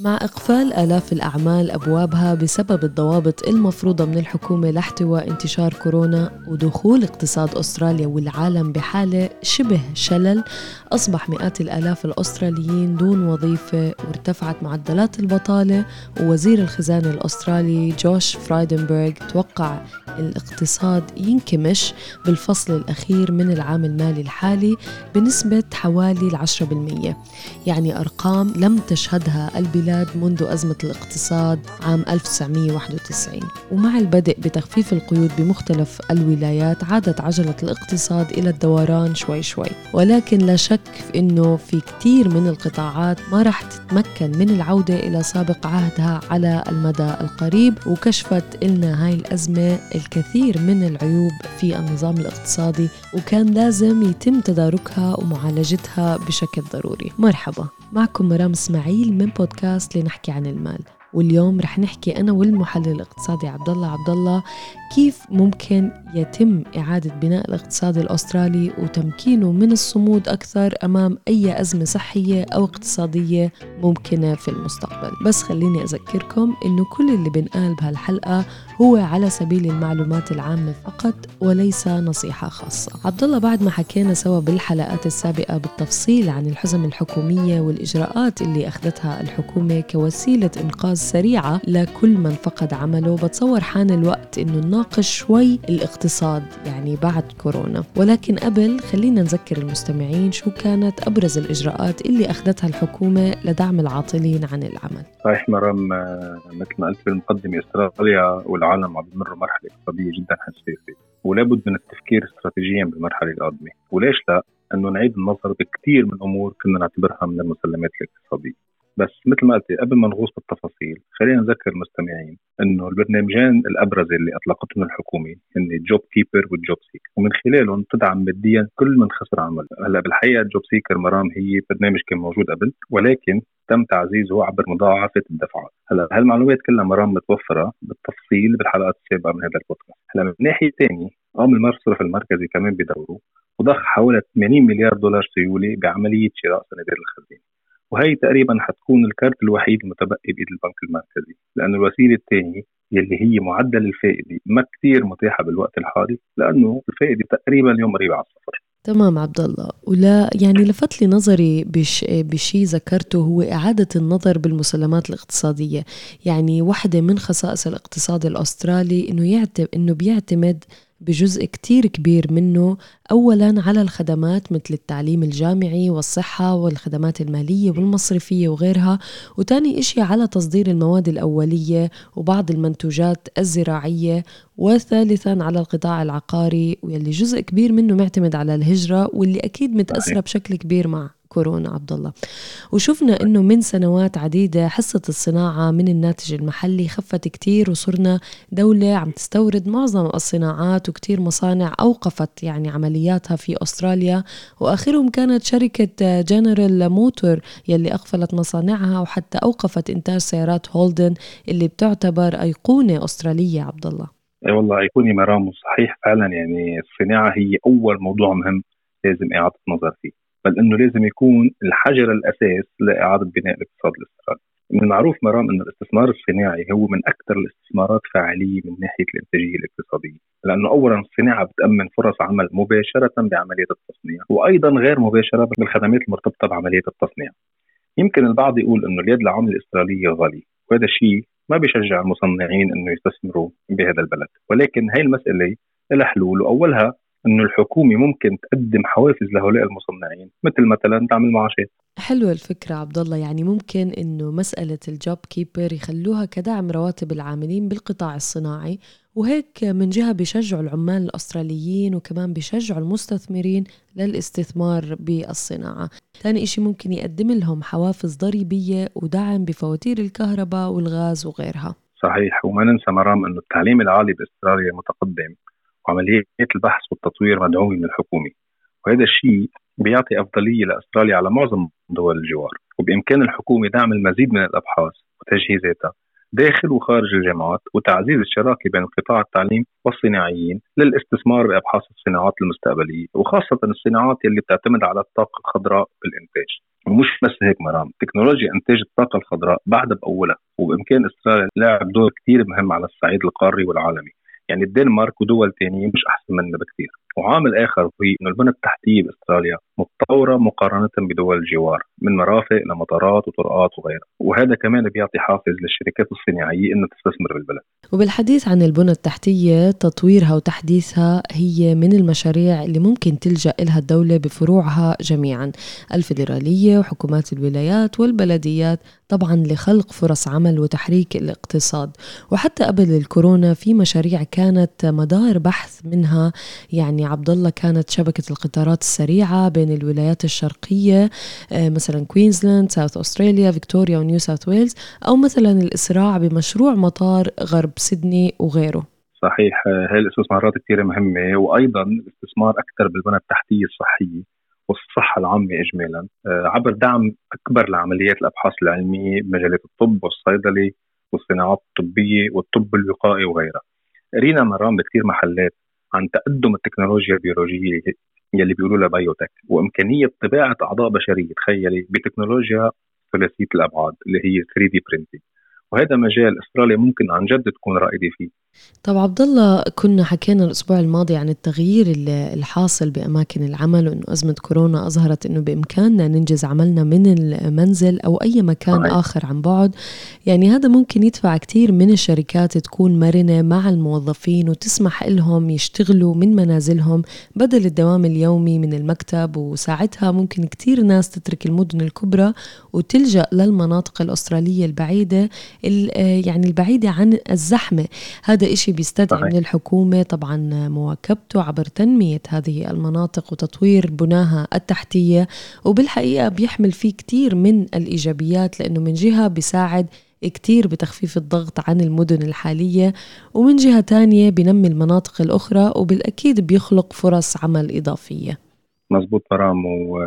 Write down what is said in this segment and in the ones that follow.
مع إقفال آلاف الأعمال أبوابها بسبب الضوابط المفروضة من الحكومة لاحتواء انتشار كورونا ودخول اقتصاد أستراليا والعالم بحالة شبه شلل أصبح مئات الآلاف الأستراليين دون وظيفة وارتفعت معدلات البطالة ووزير الخزانة الأسترالي جوش فرايدنبرغ توقع الاقتصاد ينكمش بالفصل الأخير من العام المالي الحالي بنسبة حوالي العشرة بالمية. يعني أرقام لم تشهدها البلاد منذ أزمة الاقتصاد عام 1991 ومع البدء بتخفيف القيود بمختلف الولايات عادت عجلة الاقتصاد إلى الدوران شوي شوي. ولكن لا شك أنه في كثير من القطاعات ما راح تتمكن من العودة إلى سابق عهدها على المدى القريب وكشفت لنا هاي الأزمة الكثير من العيوب في النظام الاقتصادي وكان لازم يتم تداركها ومعالجتها بشكل ضروري. مرحبا معكم مرام إسماعيل من بودكاست لنحكي عن المال. واليوم رح نحكي أنا والمحلل الاقتصادي عبد الله عبد الله كيف ممكن يتم إعادة بناء الاقتصاد الأسترالي وتمكينه من الصمود أكثر أمام أي أزمة صحية أو اقتصادية ممكنة في المستقبل. بس خليني أذكركم إنه كل اللي بنقال بهالحلقة هو على سبيل المعلومات العامة فقط وليس نصيحة خاصة. عبد الله بعد ما حكينا سوا بالحلقات السابقة بالتفصيل عن الحزم الحكومية والإجراءات اللي أخذتها الحكومة كوسيلة إنقاذ سريعة لكل من فقد عمله. بتصور حان الوقت إنه نناقش شوي الاقتصاد يعني بعد كورونا. ولكن قبل خلينا نذكر المستمعين شو كانت أبرز الإجراءات اللي أخذتها الحكومة لدعم العاطلين عن العمل. صحيح مرام آه، مثل ما قلت في المقدمة أستراليا والعالم عم بمروا مرحلة اقتصادية جدا حساسة ولابد من التفكير استراتيجيا بالمرحلة القادمة. وليش لا؟ إنه نعيد النظر بكثير من أمور كنا نعتبرها من المسلمات الاقتصادية. بس مثل ما قلت قبل ما نغوص بالتفاصيل خلينا نذكر المستمعين إنه البرنامجين الأبرز اللي أطلقتهم الحكومة هن JobKeeper وال JobSeek ومن خلالهم تدعم ماديا كل من خسر عمل. هلأ بالحقيقة JobSeeker مرام هي برنامج كان موجود قبل ولكن تم تعزيزه عبر مضاعفة الدفعات. هلأ هالمعلومات كلها مرام متوفرة بالتفصيل بالحلقات السابقة من هذا البودكاست. هلأ من ناحية ثانية قام المصرف المركزي كمان بدوره وضخ حوالي 80 مليار دولار سيولة بعملية شراء صناديق الخزينه وهي تقريبا حتكون الكارت الوحيد المتبقي بإيد البنك المركزي لأنه الوسيلة الثانية يلي هي معدل الفائدة ما كثير متاحة بالوقت الحالي لأنه الفائدة تقريبا اليوم قريبة على الصفر. تمام عبد الله ولا يعني لفت لي نظري بش بشيء ذكرته هو إعادة النظر بالمسلمات الاقتصادية. يعني واحدة من خصائص الاقتصاد الأسترالي إنه يعتم إنه بيعتمد بجزء كتير كبير منه أولا على الخدمات مثل التعليم الجامعي والصحة والخدمات المالية والمصرفية وغيرها وتاني إشي على تصدير المواد الأولية وبعض المنتوجات الزراعية وثالثا على القطاع العقاري واللي جزء كبير منه معتمد على الهجرة واللي أكيد متأثرة بشكل كبير مع كورونا عبد الله وشفنا إنه من سنوات عديدة حصة الصناعة من الناتج المحلي خفت كتير وصرنا دولة عم تستورد معظم الصناعات وكتير مصانع أوقفت يعني عملياتها في أستراليا. وآخرهم كانت شركة جنرال موتور يلي أقفلت مصانعها وحتى أوقفت إنتاج سيارات هولدن اللي بتعتبر أيقونة أسترالية عبد الله أي والله أيقونة مرام صحيح فعلا يعني الصناعة هي أول موضوع مهم لازم إعادة نظر فيه. بل إنه لازم يكون الحجر الأساس لإعادة بناء الاقتصاد الاسترالي. من المعروف مرام إنه الاستثمار الصناعي هو من أكثر الاستثمارات فاعلية من ناحية الإنتاجية الاقتصادية، لأنه اولا الصناعة بتأمن فرص عمل مباشرة بعمليه التصنيع، وأيضا غير مباشرة بالخدمات المرتبطة بعمليه التصنيع. يمكن البعض يقول إنه اليد العامله الاستراليه غالية، وهذا الشيء ما بيشجع المصنعين إنه يستثمروا بهذا البلد، ولكن هي المسألة لها حلول وأولها إنه الحكومة ممكن تقدم حوافز لهؤلاء المصنعين مثل مثلا دعم المعاشات حلوة الفكرة عبد الله يعني ممكن إنه مسألة الجوب كيبر يخلوها كدعم رواتب العاملين بالقطاع الصناعي وهيك من جهة بيشجعوا العمال الأستراليين وكمان بيشجعوا المستثمرين للاستثمار بالصناعة. ثاني إشي ممكن يقدم لهم حوافز ضريبية ودعم بفواتير الكهرباء والغاز وغيرها. صحيح. وما ننسى مرام أنه التعليم العالي بأستراليا متقدم. وعمليات البحث والتطوير مدعومه من الحكومة. وهذا الشيء بيعطي أفضلية لأستراليا على معظم دول الجوار. وبإمكان الحكومة دعم المزيد من الأبحاث وتجهيزاتها داخل وخارج الجامعات وتعزيز الشراكة بين قطاع التعليم والصناعيين للاستثمار بأبحاث الصناعات المستقبلية وخاصة الصناعات اللي بتعتمد على الطاقة الخضراء بالإنتاج. ومش بس هيك مرام تكنولوجيا إنتاج الطاقة الخضراء بعد بأولها وبإمكان إستراليا لعب دور كثير مهم على الصعيد القاري والعالمي. يعني الدنمارك ودول ثانية مش أحسن منا بكثير وعامل آخر هو إنه البنى التحتية بأستراليا متطورة مقارنة بدول الجوار من مرافق لمطارات وطرقات وغيرها. وهذا كمان بيعطي حافز للشركات الصناعية إنها تستثمر بالبلد. وبالحديث عن البنى التحتية تطويرها وتحديثها هي من المشاريع اللي ممكن تلجأ لها الدولة بفروعها جميعا. الفيدرالية وحكومات الولايات والبلديات طبعا لخلق فرص عمل وتحريك الاقتصاد. وحتى قبل الكورونا في مشاريع كانت مدار بحث منها يعني عبد الله كانت شبكة القطارات السريعة بين الولايات الشرقية آه، مثلا كوينزلاند ساوث أستراليا فيكتوريا ونيو ساوث ويلز أو مثلا الإسراع بمشروع مطار غرب سيدني وغيره. صحيح هاي الاستثمارات كثير مهمة وأيضا الاستثمار أكثر بالبنى التحتية الصحية. والصحة العامة إجمالا. آه، عبر دعم أكبر لعمليات الأبحاث العلمية بمجالات الطب والصيدلة والصناعات الطبية والطب الوقائي وغيرها. قرينا مرام بكثير محلات عن تقدم التكنولوجيا البيولوجية يلي بيقولوا لها biotech وإمكانية طباعة أعضاء بشرية تخيلي بتكنولوجيا ثلاثية الأبعاد اللي هي 3D printing وهذا مجال أستراليا ممكن عن جد تكون رائدة فيه. طب عبد الله كنا حكينا الأسبوع الماضي عن التغيير الحاصل بأماكن العمل وإنه أزمة كورونا أظهرت إنه بإمكاننا ننجز عملنا من المنزل أو أي مكان. آخر عن بعد. يعني هذا ممكن يدفع كثير من الشركات تكون مرنة مع الموظفين وتسمح لهم يشتغلوا من منازلهم بدل الدوام اليومي من المكتب. وساعتها ممكن كثير ناس تترك المدن الكبرى وتلجأ للمناطق الأسترالية البعيدة يعني البعيدة عن الزحمة. هذا إشي بيستدعي من الحكومة طبعا مواكبته عبر تنمية هذه المناطق وتطوير بناها التحتية وبالحقيقة بيحمل فيه كتير من الإيجابيات لأنه من جهة بيساعد كتير بتخفيف الضغط عن المدن الحالية ومن جهة تانية بنمي المناطق الأخرى وبالأكيد بيخلق فرص عمل إضافية. مزبوط مرام و...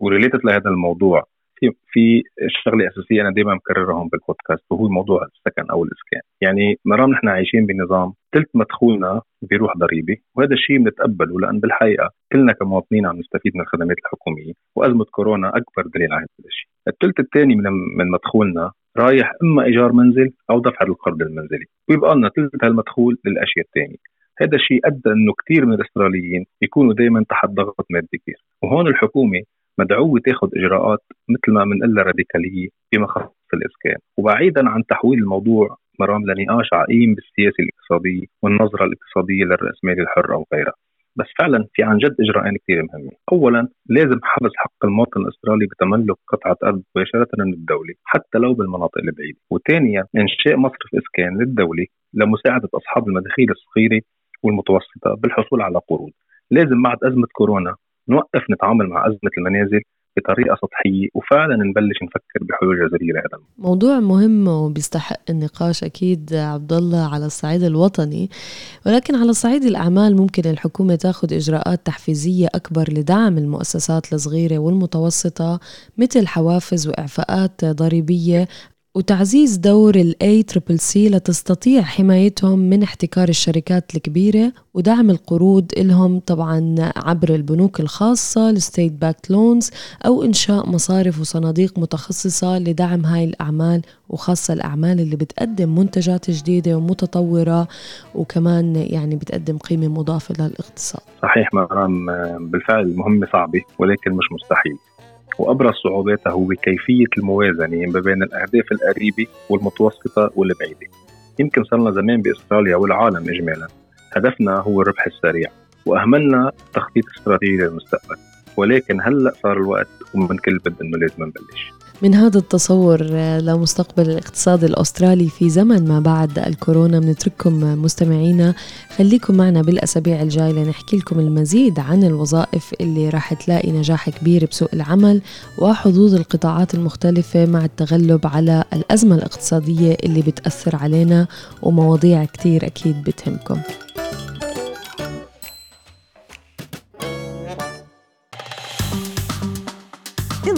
وريليتد لهذا الموضوع. في في شغلة أساسية أنا دائما بكررهم بالبودكاست وهو موضوع السكن أو الإسكان، يعني مرام نحن عايشين بنظام ثلث مدخولنا بيروح ضريبة وهذا الشيء بنتقبله لأن بالحقيقة كلنا كمواطنين عم نستفيد من الخدمات الحكومية وأزمة كورونا أكبر دليل على هذا الشيء، الثلث الثاني من من مدخولنا رايح إما إيجار منزل أو دفع القرض المنزلي. ويبقى لنا ثلث هالمدخول للأشياء الثانية هذا الشيء أدى إنه كثير من الأستراليين يكونوا دائما تحت ضغط مادي كبير. وهون الحكومة مدعوة تاخذ إجراءات مثل ما بنقول راديكالية فيما خص الإسكان. وبعيدا عن تحويل الموضوع مرام لنقاش عقيم بالسياسة الاقتصادية والنظرة الاقتصادية للرأسمالي الحر أو غيرها بس فعلا في عن جد إجراءين كثير مهمين، اولا لازم حبس حق المواطن الأسترالي بتملك قطعة أرض مباشرة من الدولة حتى لو بالمناطق البعيدة، وثانيا إنشاء مصرف إسكان للدولة لمساعدة أصحاب المداخيل الصغيرة والمتوسطة بالحصول على قروض، لازم بعد أزمة كورونا نوقف نتعامل مع أزمة المنازل بطريقة سطحية وفعلا نبلش نفكر بحلول جذرية لهذا موضوع مهم وبيستحق النقاش أكيد عبد الله على الصعيد الوطني ولكن على صعيد الأعمال ممكن الحكومة تأخذ إجراءات تحفيزية أكبر لدعم المؤسسات الصغيرة والمتوسطة مثل حوافز وإعفاءات ضريبية وتعزيز دور ال ACCC لتستطيع حمايتهم من احتكار الشركات الكبيرة ودعم القروض لهم طبعا عبر البنوك الخاصة ال state-backed loans أو إنشاء مصارف وصناديق متخصصة لدعم هاي الأعمال وخاصة الأعمال اللي بتقدم منتجات جديدة ومتطورة وكمان يعني بتقدم قيمة مضافة للإقتصاد. صحيح مرام بالفعل المهمة صعبة ولكن مش مستحيل. وأبرز صعوباتها هو كيفيه الموازنة ما بين الأهداف القريبة والمتوسطة والبعيدة. يمكن صرنا زمان بأستراليا والعالم اجمالا. هدفنا هو الربح السريع وأهملنا تخطيط استراتيجي للمستقبل. ولكن هلأ صار الوقت ومن كل بد إنه لازم نبلش. من هذا التصور لمستقبل الاقتصاد الأسترالي في زمن ما بعد الكورونا بنترككم مستمعينا. خليكم معنا بالأسابيع الجاية لنحكي لكم المزيد عن الوظائف اللي راح تلاقي نجاح كبير بسوق العمل وحظوظ القطاعات المختلفة مع التغلب على الأزمة الاقتصادية اللي بتأثر علينا ومواضيع كتير أكيد بتهمكم.